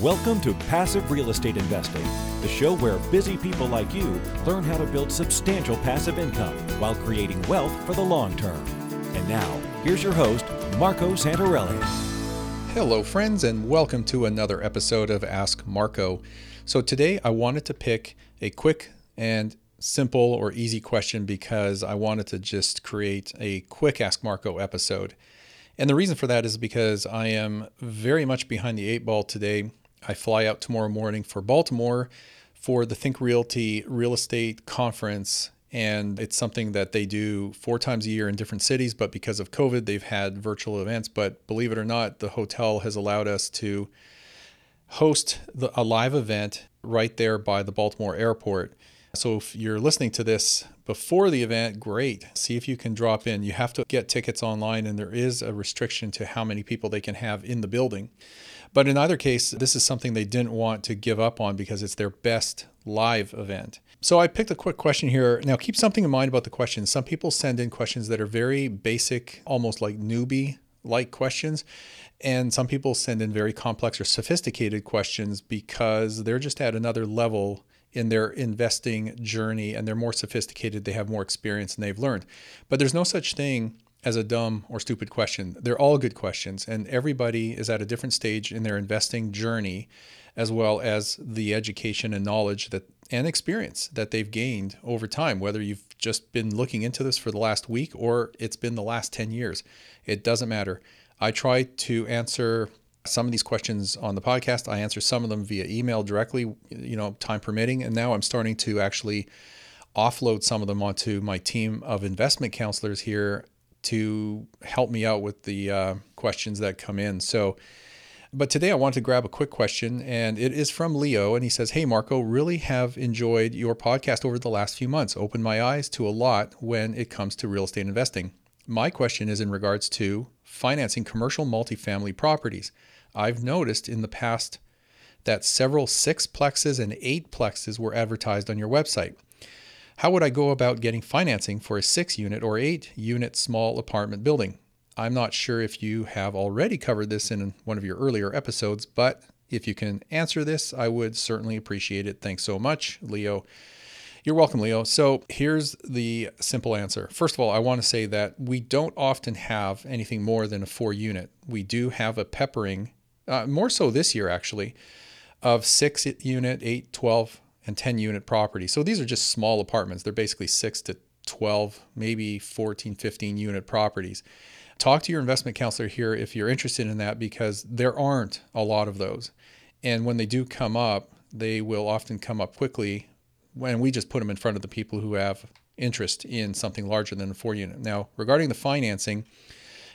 Welcome to Passive Real Estate Investing, the show where busy people like you learn how to build substantial passive income while creating wealth for the long term. And now, here's your host, Marco Santarelli. Hello, friends, and welcome to another episode of Ask Marco. So, today I wanted to pick a quick and simple or easy question because I wanted to just create a quick Ask Marco episode. And the reason for that is because I am very much behind the eight ball today I fly out tomorrow morning for Baltimore for the Think Realty Real Estate Conference. And it's something that they do four times a year in different cities. But because of COVID, they've had virtual events. But believe it or not, the hotel has allowed us to host the, a live event right there by the Baltimore airport. So if you're listening to this before the event, great. See if you can drop in. You have to get tickets online, and there is a restriction to how many people they can have in the building. But in either case, this is something they didn't want to give up on because it's their best live event. So I picked a quick question here. Now, keep something in mind about the questions. Some people send in questions that are very basic, almost like newbie like questions. And some people send in very complex or sophisticated questions because they're just at another level in their investing journey and they're more sophisticated, they have more experience, and they've learned. But there's no such thing as a dumb or stupid question. They're all good questions, and everybody is at a different stage in their investing journey, as well as the education and knowledge that and experience that they've gained over time, whether you've just been looking into this for the last week or it's been the last 10 years. It doesn't matter. I try to answer some of these questions on the podcast. I answer some of them via email directly, you know, time permitting. And now I'm starting to actually offload some of them onto my team of investment counselors here to help me out with the uh, questions that come in. So, but today I want to grab a quick question, and it is from Leo. And he says, Hey, Marco, really have enjoyed your podcast over the last few months. Opened my eyes to a lot when it comes to real estate investing. My question is in regards to financing commercial multifamily properties. I've noticed in the past that several six plexes and eight plexes were advertised on your website. How would I go about getting financing for a six unit or eight unit small apartment building? I'm not sure if you have already covered this in one of your earlier episodes, but if you can answer this, I would certainly appreciate it. Thanks so much, Leo. You're welcome, Leo. So here's the simple answer. First of all, I want to say that we don't often have anything more than a four unit. We do have a peppering, uh, more so this year actually, of six unit, eight, 12, and 10 unit properties. So these are just small apartments. They're basically 6 to 12, maybe 14, 15 unit properties. Talk to your investment counselor here if you're interested in that because there aren't a lot of those. And when they do come up, they will often come up quickly when we just put them in front of the people who have interest in something larger than a four unit. Now, regarding the financing,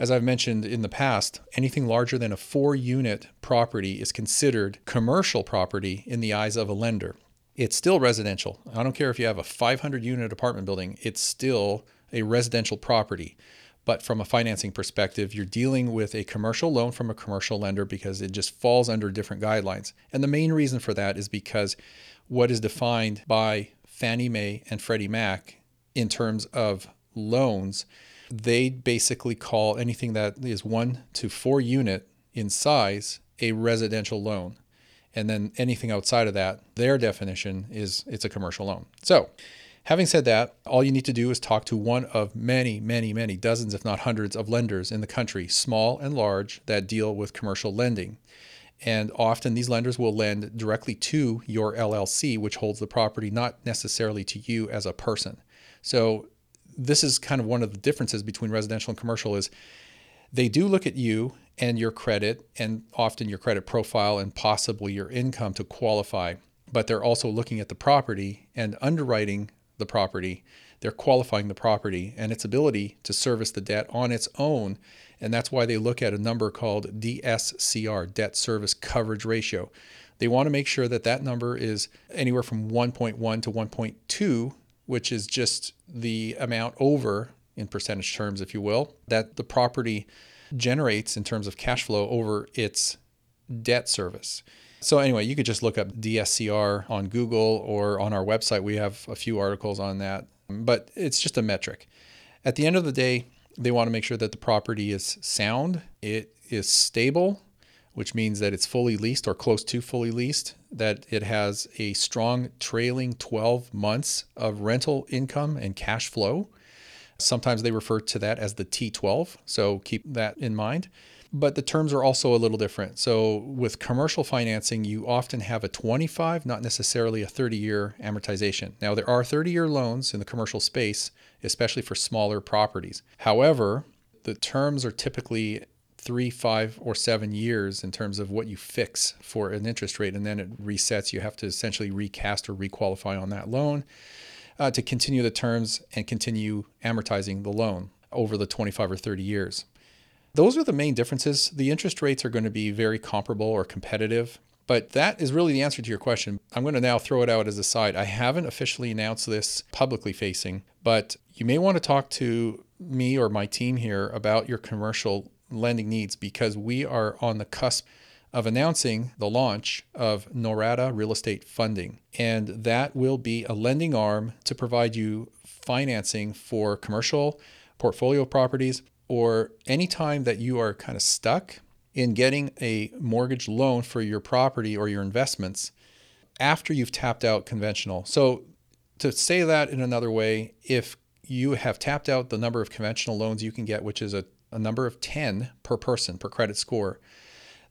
as I've mentioned in the past, anything larger than a four unit property is considered commercial property in the eyes of a lender it's still residential. I don't care if you have a 500 unit apartment building, it's still a residential property. But from a financing perspective, you're dealing with a commercial loan from a commercial lender because it just falls under different guidelines. And the main reason for that is because what is defined by Fannie Mae and Freddie Mac in terms of loans, they basically call anything that is one to four unit in size a residential loan. And then anything outside of that, their definition is it's a commercial loan. So, having said that, all you need to do is talk to one of many, many, many dozens, if not hundreds, of lenders in the country, small and large, that deal with commercial lending. And often these lenders will lend directly to your LLC, which holds the property, not necessarily to you as a person. So, this is kind of one of the differences between residential and commercial is they do look at you and your credit and often your credit profile and possibly your income to qualify but they're also looking at the property and underwriting the property. They're qualifying the property and its ability to service the debt on its own. And that's why they look at a number called DSCR debt service coverage ratio. They want to make sure that that number is anywhere from 1.1 to 1.2 which is just the amount over in percentage terms, if you will, that the property generates in terms of cash flow over its debt service. So, anyway, you could just look up DSCR on Google or on our website. We have a few articles on that, but it's just a metric. At the end of the day, they want to make sure that the property is sound, it is stable, which means that it's fully leased or close to fully leased, that it has a strong trailing 12 months of rental income and cash flow. Sometimes they refer to that as the T12, so keep that in mind. But the terms are also a little different. So, with commercial financing, you often have a 25, not necessarily a 30 year amortization. Now, there are 30 year loans in the commercial space, especially for smaller properties. However, the terms are typically three, five, or seven years in terms of what you fix for an interest rate, and then it resets. You have to essentially recast or requalify on that loan uh, to continue the terms and continue amortizing the loan over the 25 or 30 years. Those are the main differences. The interest rates are going to be very comparable or competitive. But that is really the answer to your question. I'm going to now throw it out as a side. I haven't officially announced this publicly facing, but you may want to talk to me or my team here about your commercial lending needs because we are on the cusp of announcing the launch of Norada Real Estate Funding. And that will be a lending arm to provide you financing for commercial portfolio properties or anytime that you are kind of stuck in getting a mortgage loan for your property or your investments after you've tapped out conventional. So, to say that in another way, if you have tapped out the number of conventional loans you can get, which is a a number of 10 per person per credit score,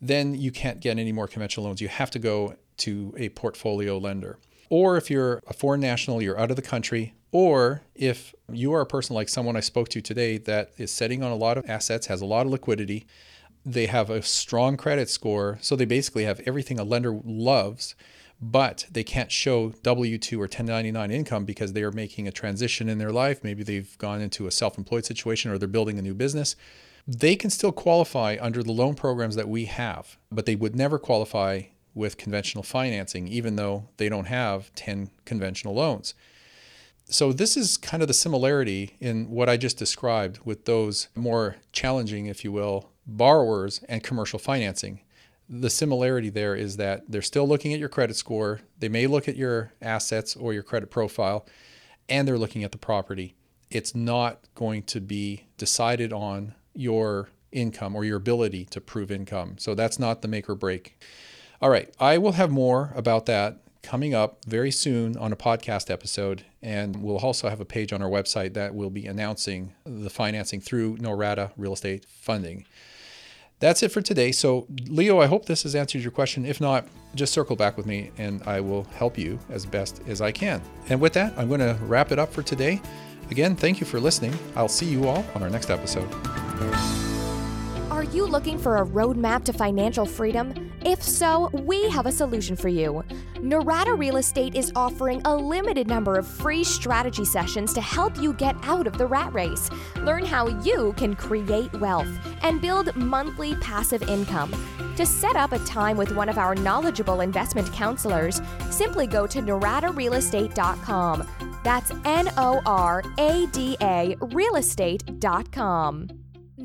then you can't get any more conventional loans. You have to go to a portfolio lender. Or if you're a foreign national, you're out of the country, or if you are a person like someone I spoke to today that is sitting on a lot of assets, has a lot of liquidity, they have a strong credit score, so they basically have everything a lender loves but they can't show W 2 or 1099 income because they are making a transition in their life. Maybe they've gone into a self employed situation or they're building a new business. They can still qualify under the loan programs that we have, but they would never qualify with conventional financing, even though they don't have 10 conventional loans. So, this is kind of the similarity in what I just described with those more challenging, if you will, borrowers and commercial financing the similarity there is that they're still looking at your credit score. They may look at your assets or your credit profile, and they're looking at the property. It's not going to be decided on your income or your ability to prove income. So that's not the make or break. All right, I will have more about that coming up very soon on a podcast episode. And we'll also have a page on our website that will be announcing the financing through Norada Real Estate Funding. That's it for today. So, Leo, I hope this has answered your question. If not, just circle back with me and I will help you as best as I can. And with that, I'm going to wrap it up for today. Again, thank you for listening. I'll see you all on our next episode. Are you looking for a roadmap to financial freedom? If so, we have a solution for you. Norada Real Estate is offering a limited number of free strategy sessions to help you get out of the rat race. Learn how you can create wealth and build monthly passive income. To set up a time with one of our knowledgeable investment counselors, simply go to noradarealestate.com. That's N O R A D A realestate.com.